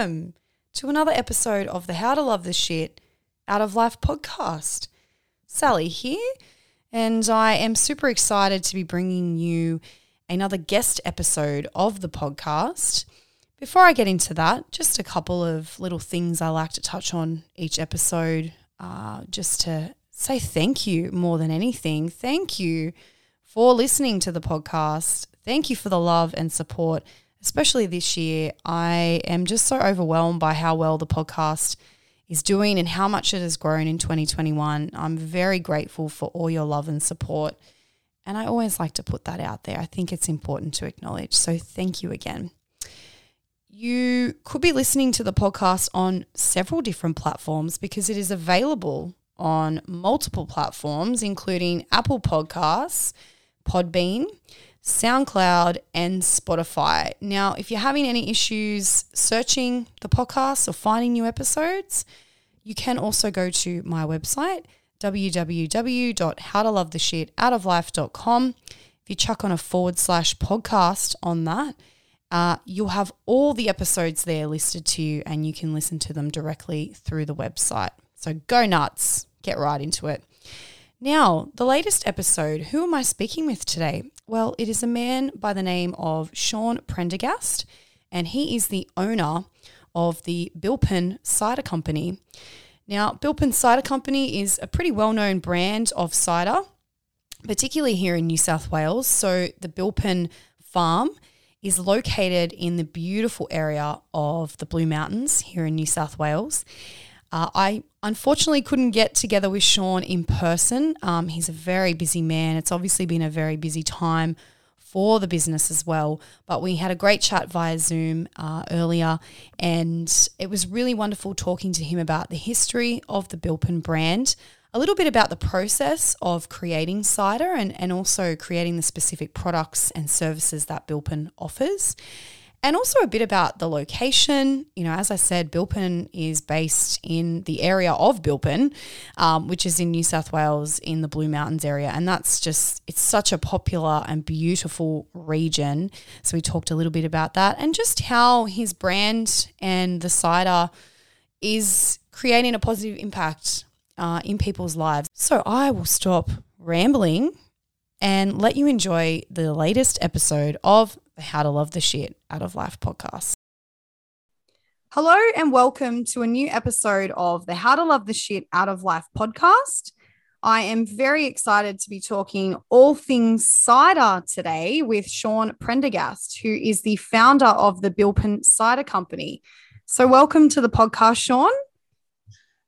Welcome to another episode of the How to Love the Shit Out of Life podcast. Sally here, and I am super excited to be bringing you another guest episode of the podcast. Before I get into that, just a couple of little things I like to touch on each episode, uh, just to say thank you more than anything. Thank you for listening to the podcast. Thank you for the love and support especially this year, I am just so overwhelmed by how well the podcast is doing and how much it has grown in 2021. I'm very grateful for all your love and support. And I always like to put that out there. I think it's important to acknowledge. So thank you again. You could be listening to the podcast on several different platforms because it is available on multiple platforms, including Apple Podcasts, Podbean, SoundCloud, and Spotify. Now, if you're having any issues searching the podcast or finding new episodes, you can also go to my website, www.howtolovetheshitoutoflife.com. If you chuck on a forward slash podcast on that, uh, you'll have all the episodes there listed to you and you can listen to them directly through the website. So go nuts, get right into it. Now, the latest episode, who am I speaking with today? Well, it is a man by the name of Sean Prendergast, and he is the owner of the Bilpin Cider Company. Now, Bilpin Cider Company is a pretty well known brand of cider, particularly here in New South Wales. So, the Bilpin farm is located in the beautiful area of the Blue Mountains here in New South Wales. Uh, I unfortunately couldn't get together with Sean in person. Um, he's a very busy man. It's obviously been a very busy time for the business as well. But we had a great chat via Zoom uh, earlier, and it was really wonderful talking to him about the history of the Bilpin brand, a little bit about the process of creating cider, and, and also creating the specific products and services that Bilpin offers and also a bit about the location. You know, as I said, Bilpin is based in the area of Bilpin, um, which is in New South Wales in the Blue Mountains area. And that's just, it's such a popular and beautiful region. So we talked a little bit about that and just how his brand and the cider is creating a positive impact uh, in people's lives. So I will stop rambling and let you enjoy the latest episode of the How to Love the Shit Out of Life podcast. Hello, and welcome to a new episode of the How to Love the Shit Out of Life podcast. I am very excited to be talking all things cider today with Sean Prendergast, who is the founder of the Bilpin Cider Company. So, welcome to the podcast, Sean.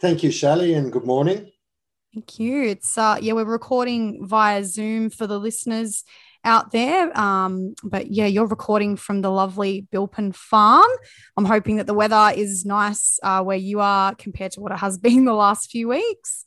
Thank you, Sally, and good morning. Thank you. It's uh yeah, we're recording via Zoom for the listeners out there. Um, but yeah, you're recording from the lovely Bilpin farm. I'm hoping that the weather is nice uh, where you are compared to what it has been the last few weeks.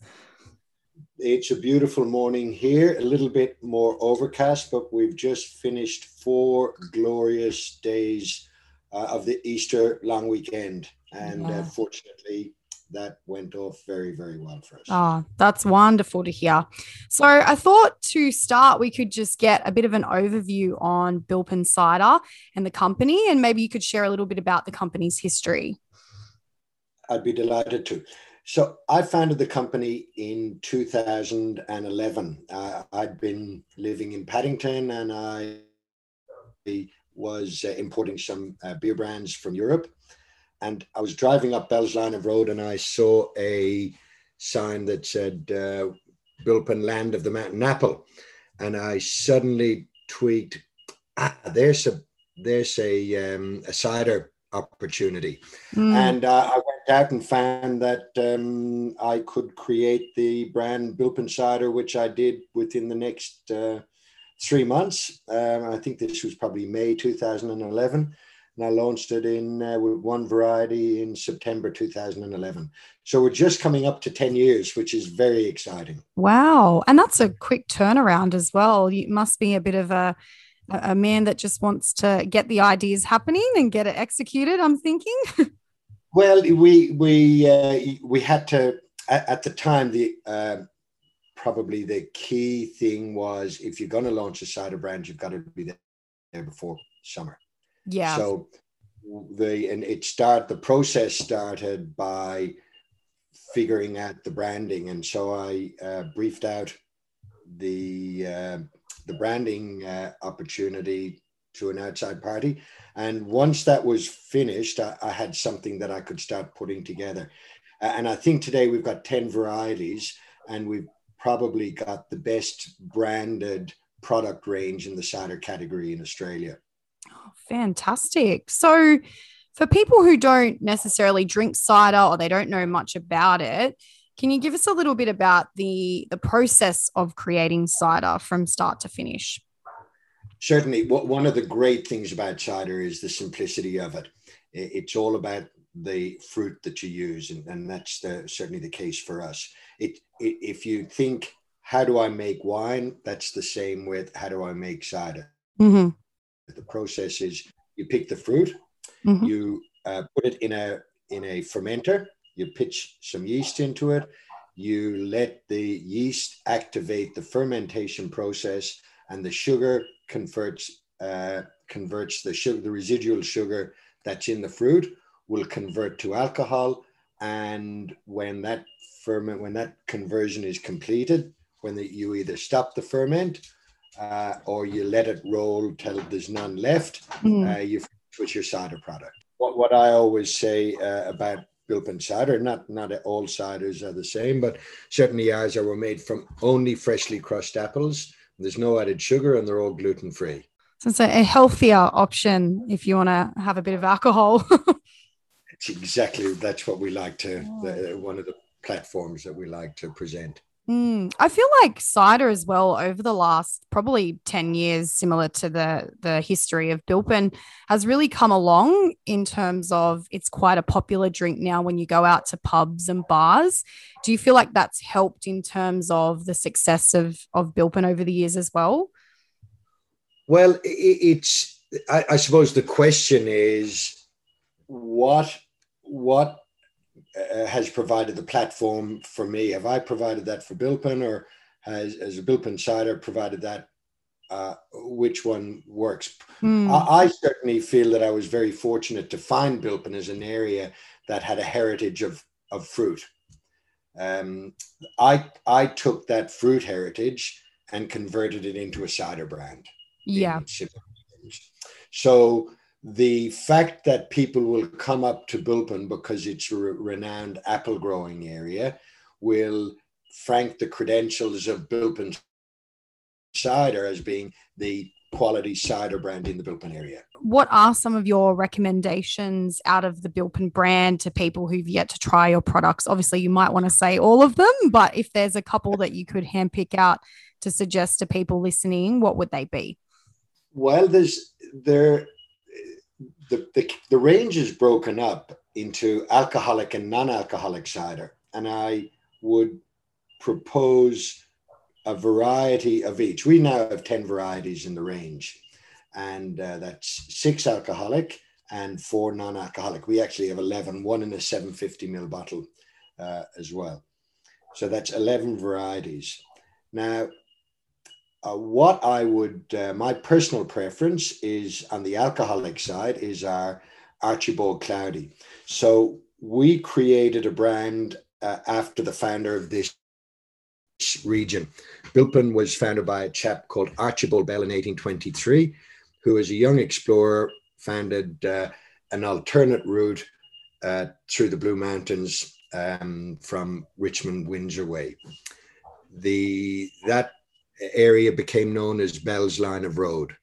It's a beautiful morning here, a little bit more overcast, but we've just finished four glorious days uh, of the Easter long weekend. And uh, uh, fortunately, that went off very, very well for us. Oh, that's wonderful to hear. So I thought to start, we could just get a bit of an overview on Bilpin Cider and the company, and maybe you could share a little bit about the company's history. I'd be delighted to. So I founded the company in 2011. Uh, I'd been living in Paddington and I was uh, importing some uh, beer brands from Europe and I was driving up Bell's Line of Road and I saw a sign that said uh, Bilpin Land of the Mountain Apple. And I suddenly tweaked, ah, there's a there's a, um, a cider opportunity. Mm. And uh, I went out and found that um, I could create the brand Bilpin Cider, which I did within the next uh, three months. Um, I think this was probably May 2011 and I launched it in uh, with one variety in September 2011. So we're just coming up to 10 years, which is very exciting. Wow. And that's a quick turnaround as well. You must be a bit of a a man that just wants to get the ideas happening and get it executed, I'm thinking. well, we we uh, we had to at, at the time the uh, probably the key thing was if you're going to launch a cider brand, you've got to be there before summer yeah. So the and it start the process started by figuring out the branding, and so I uh, briefed out the uh, the branding uh, opportunity to an outside party. And once that was finished, I, I, had something that I could start putting together. And I think today we've got 10 varieties and we've probably got the best branded product range in the cider category in Australia. Oh, fantastic. So, for people who don't necessarily drink cider or they don't know much about it, can you give us a little bit about the the process of creating cider from start to finish? Certainly, one of the great things about cider is the simplicity of it. It's all about the fruit that you use, and, and that's the, certainly the case for us. It, it, if you think, how do I make wine? That's the same with how do I make cider. Mm-hmm. The process is you pick the fruit, mm-hmm. you uh, put it in a in a fermenter, you pitch some yeast into it, you let the yeast activate the fermentation process, and the sugar converts uh, converts the sugar, the residual sugar that's in the fruit will convert to alcohol. And when that ferment, when that conversion is completed, when the, you either stop the ferment uh, or you let it roll till there's none left, mm. uh, you switch your cider product. What, what I always say uh, about Bilpin cider. Not not all ciders are the same, but certainly ours are made from only freshly crushed apples. There's no added sugar, and they're all gluten free. So it's a, a healthier option if you want to have a bit of alcohol. it's exactly that's what we like to. The, one of the platforms that we like to present. Mm, I feel like cider as well over the last probably 10 years, similar to the, the history of Bilpin, has really come along in terms of it's quite a popular drink now when you go out to pubs and bars. Do you feel like that's helped in terms of the success of, of Bilpin over the years as well? Well, it's, I, I suppose the question is what, what has provided the platform for me. Have I provided that for Bilpin, or has, has a Bilpin cider provided that? Uh, which one works? Mm. I, I, certainly feel that I was very fortunate to find Bilpin as an area that had a heritage of, of fruit. Um, I, I took that fruit heritage and converted it into a cider brand. Yeah. So the fact that people will come up to Bilpin because it's a renowned apple growing area will frank the credentials of Bilpin cider as being the quality cider brand in the Bilpin area. What are some of your recommendations out of the Bilpin brand to people who've yet to try your products? Obviously, you might want to say all of them, but if there's a couple that you could handpick out to suggest to people listening, what would they be? Well, there's there the, the, the range is broken up into alcoholic and non-alcoholic cider. And i would propose a variety of each. We now have 10 varieties in the range. And uh, that's six alcoholic and four non-alcoholic. We actually have 11 one in a 750 ml bottle uh, as well. So that's 11 varieties. Now uh, what I would, uh, my personal preference is on the alcoholic side is our Archibald Cloudy. So we created a brand uh, after the founder of this region. Bilpin was founded by a chap called Archibald Bell in 1823, who, as a young explorer, founded uh, an alternate route uh, through the Blue Mountains um, from Richmond Windsor way. The that area became known as Bell's Line of Road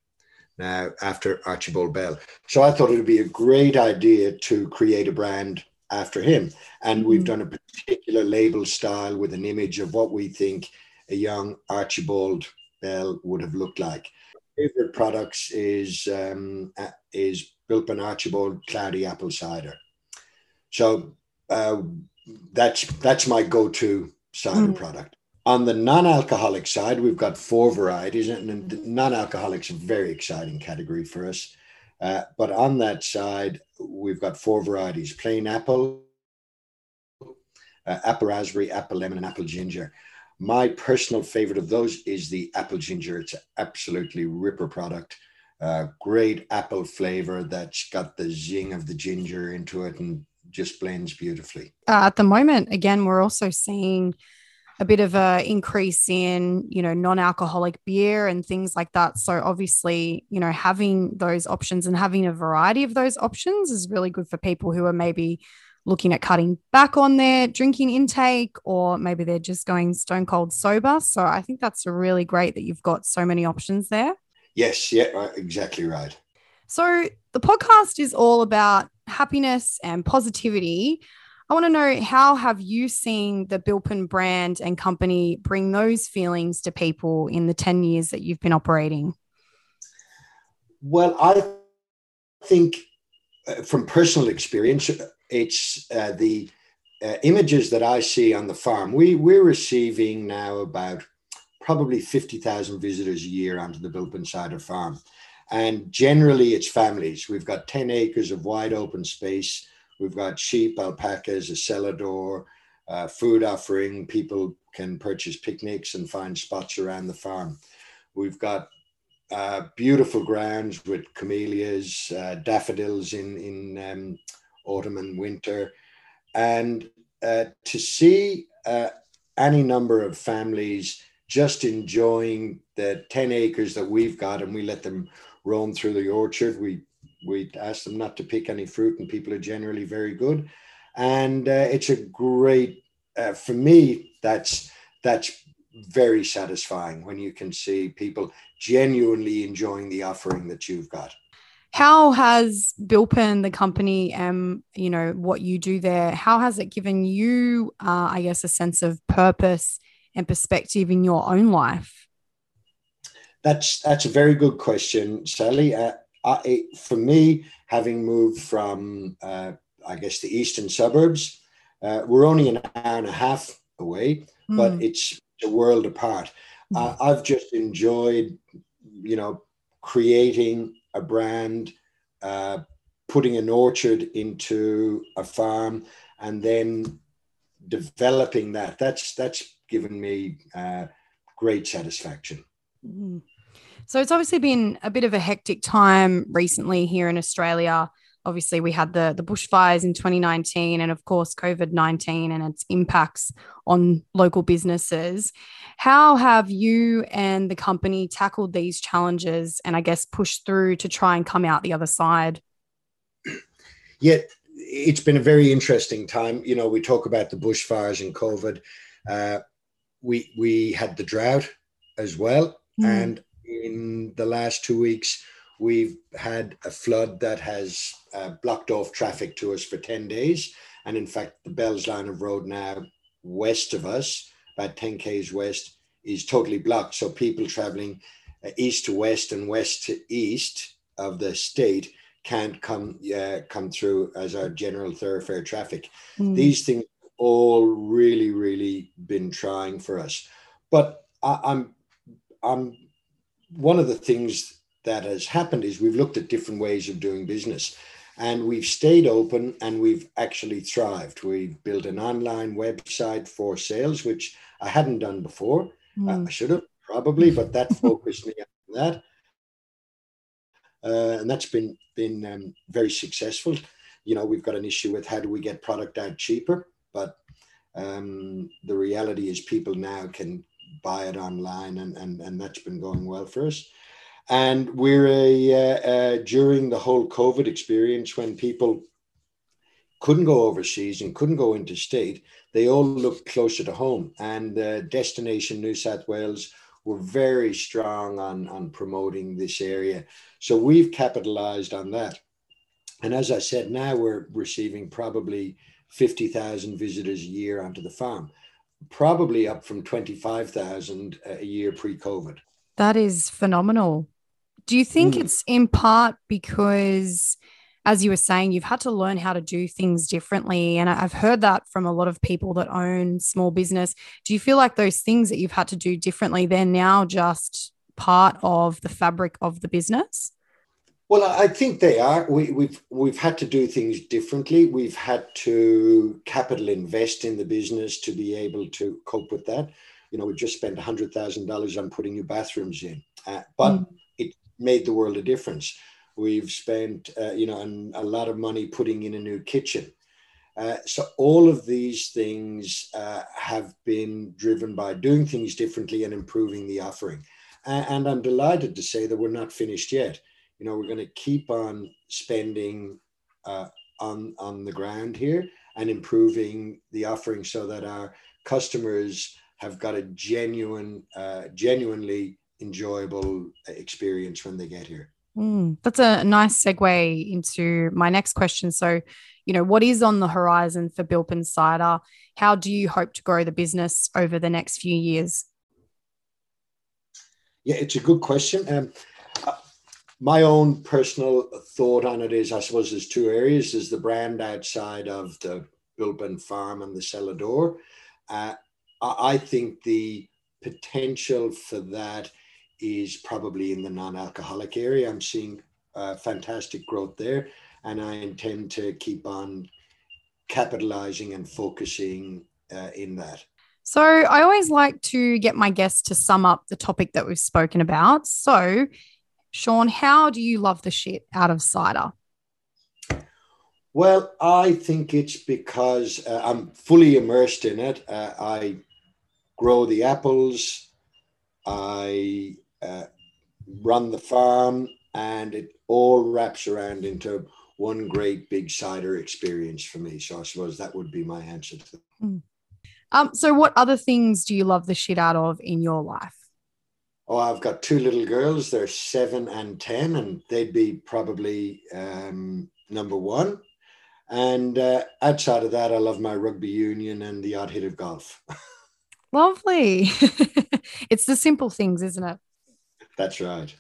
now after Archibald Bell. So I thought it would be a great idea to create a brand after him. And we've mm. done a particular label style with an image of what we think a young Archibald Bell would have looked like. Favorite products is um, is Bilpin Archibald Cloudy Apple Cider. So uh, that's that's my go-to cider mm. product. On the non-alcoholic side, we've got four varieties, and non-alcoholic's a very exciting category for us. Uh, but on that side, we've got four varieties: plain apple, uh, apple raspberry, apple lemon, and apple ginger. My personal favorite of those is the apple ginger. It's an absolutely ripper product. uh, great apple flavor that's got the zing of the ginger into it and just blends beautifully. Uh, at the moment, again, we're also seeing a bit of a increase in you know non-alcoholic beer and things like that. So obviously you know having those options and having a variety of those options is really good for people who are maybe looking at cutting back on their drinking intake or maybe they're just going stone cold sober. So i think that's really great that you've got so many options there. Yes yeah exactly right. So the podcast is all about happiness and positivity I want to know how have you seen the Bilpin brand and company bring those feelings to people in the 10 years that you've been operating? Well, I think uh, from personal experience, it's uh, the uh, images that I see on the farm. We, we're receiving now about probably 50,000 visitors a year onto the Bilpin Cider farm. And generally, it's families. We've got 10 acres of wide open space We've got sheep, alpacas, a cellar door, uh, food offering. People can purchase picnics and find spots around the farm. We've got uh, beautiful grounds with camellias, uh, daffodils in in um, autumn and winter, and uh, to see uh, any number of families just enjoying the ten acres that we've got, and we let them roam through the orchard. We we ask them not to pick any fruit, and people are generally very good. And uh, it's a great, uh, for me, that's that's very satisfying when you can see people genuinely enjoying the offering that you've got. How has Bilpin, the company, and um, you know what you do there, how has it given you, uh, I guess, a sense of purpose and perspective in your own life? That's that's a very good question, Sally. Uh, I, for me, having moved from, uh, I guess, the eastern suburbs, uh, we're only an hour and a half away, mm. but it's a world apart. Mm. I've just enjoyed, you know, creating a brand, uh, putting an orchard into a farm, and then developing that. That's that's given me uh, great satisfaction. Mm. So it's obviously been a bit of a hectic time recently here in Australia. Obviously, we had the, the bushfires in 2019 and, of course, COVID 19 and its impacts on local businesses. How have you and the company tackled these challenges and, I guess, pushed through to try and come out the other side? Yeah, it's been a very interesting time. You know, we talk about the bushfires and COVID. Uh, we we had the drought as well, mm. and in the last two weeks, we've had a flood that has uh, blocked off traffic to us for 10 days. And in fact, the Bells line of road now west of us, about 10 k's west, is totally blocked. So people traveling uh, east to west and west to east of the state can't come uh, come through as our general thoroughfare traffic. Mm. These things all really, really been trying for us. But I, I'm I'm one of the things that has happened is we've looked at different ways of doing business and we've stayed open and we've actually thrived. We've built an online website for sales, which I hadn't done before. Mm. I should have probably, but that focused me on that. Uh, and that's been been um, very successful. You know, we've got an issue with how do we get product out cheaper, but um, the reality is people now can buy it online, and, and, and that's been going well for us. And we're a, uh, uh, during the whole COVID experience when people couldn't go overseas and couldn't go into state, they all looked closer to home. And uh, Destination New South Wales were very strong on, on promoting this area. So we've capitalized on that. And as I said, now we're receiving probably 50,000 visitors a year onto the farm probably up from 25,000 a year pre COVID. That is phenomenal. Do you think mm. it's in part because, as you were saying, you've had to learn how to do things differently? And I've heard that from a lot of people that own small business. Do you feel like those things that you've had to do differently, they're now just part of the fabric of the business? Well, I think they are. We, have we've, we've had to do things differently. We've had to capital invest in the business to be able to cope with that. You know, we just spent hundred thousand dollars on putting new bathrooms in, uh, but mm. it made the world a difference. We've spent, uh, you know, a lot of money putting in a new kitchen. Uh, so all of these things uh, have been driven by doing things differently and improving the offering. And I'm delighted to say that we're not finished yet. You know, we're going to keep on spending uh, on on the ground here and improving the offering so that our customers have got a genuine, uh, genuinely enjoyable experience when they get here. Mm, that's a nice segue into my next question. So, you know, what is on the horizon for Bilpin Cider? How do you hope to grow the business over the next few years? Yeah, it's a good question. Um, my own personal thought on it is, I suppose, there's two areas: there's the brand outside of the Bilpin farm and the cellar door. Uh, I think the potential for that is probably in the non-alcoholic area. I'm seeing uh, fantastic growth there, and I intend to keep on capitalizing and focusing uh, in that. So I always like to get my guests to sum up the topic that we've spoken about. So, Sean, how do you love the shit out of cider? Well, I think it's because uh, I'm fully immersed in it. Uh, I grow the apples. I uh, run the farm, and it all wraps around into one great big cider experience for me. So I suppose that would be my answer to that. Mm. Um, so what other things do you love the shit out of in your life? Oh, I've got two little girls. They're seven and ten, and they'd be probably um, number one. And uh, outside of that, I love my rugby union and the odd hit of golf. Lovely. it's the simple things, isn't it? That's right.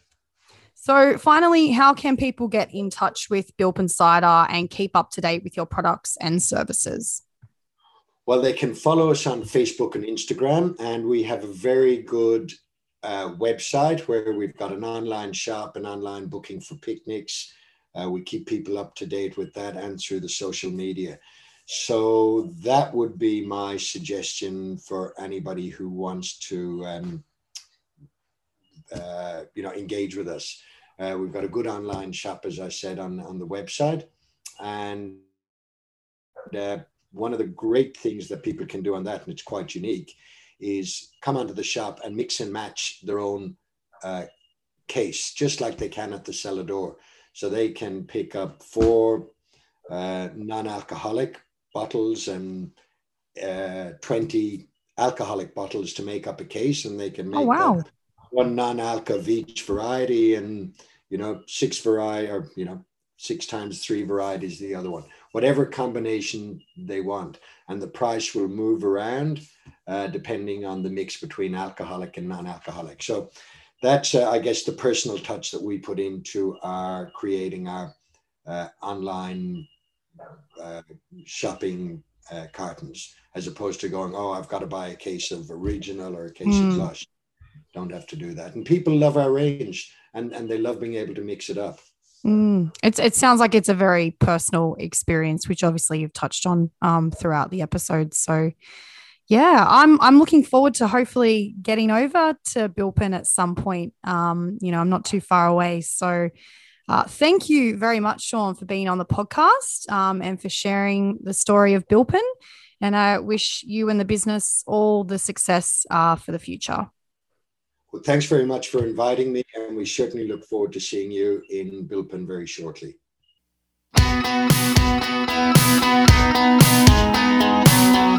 So, finally, how can people get in touch with Bilpin Cider and keep up to date with your products and services? Well, they can follow us on Facebook and Instagram, and we have a very good uh, website where we've got an online shop and online booking for picnics. Uh, we keep people up to date with that and through the social media. So that would be my suggestion for anybody who wants to, um, uh, you know, engage with us. Uh, we've got a good online shop, as I said, on, on the website. And uh, one of the great things that people can do on that, and it's quite unique, is come onto the shop and mix and match their own uh, case, just like they can at the cellar door. So they can pick up four uh, non-alcoholic bottles and uh, 20 alcoholic bottles to make up a case and they can oh, make oh, wow. one non-alcohol of each variety and you know six variety or you know six times three varieties the other one whatever combination they want and the price will move around uh, depending on the mix between alcoholic and non-alcoholic so that's uh, i guess the personal touch that we put into our creating our uh, online uh, shopping uh, cartons as opposed to going, oh, I've got to buy a case of original or a case mm. of Lush. Don't have to do that. And people love our range and, and they love being able to mix it up. Mm. It's it sounds like it's a very personal experience, which obviously you've touched on um, throughout the episode. So, yeah, I'm I'm looking forward to hopefully getting over to Bilpin at some point. Um, you know, I'm not too far away, so uh, thank you very much, Sean, for being on the podcast um, and for sharing the story of Bilpin. And I wish you and the business all the success uh, for the future. Well, thanks very much for inviting me, and we certainly look forward to seeing you in Bilpin very shortly. Thank you.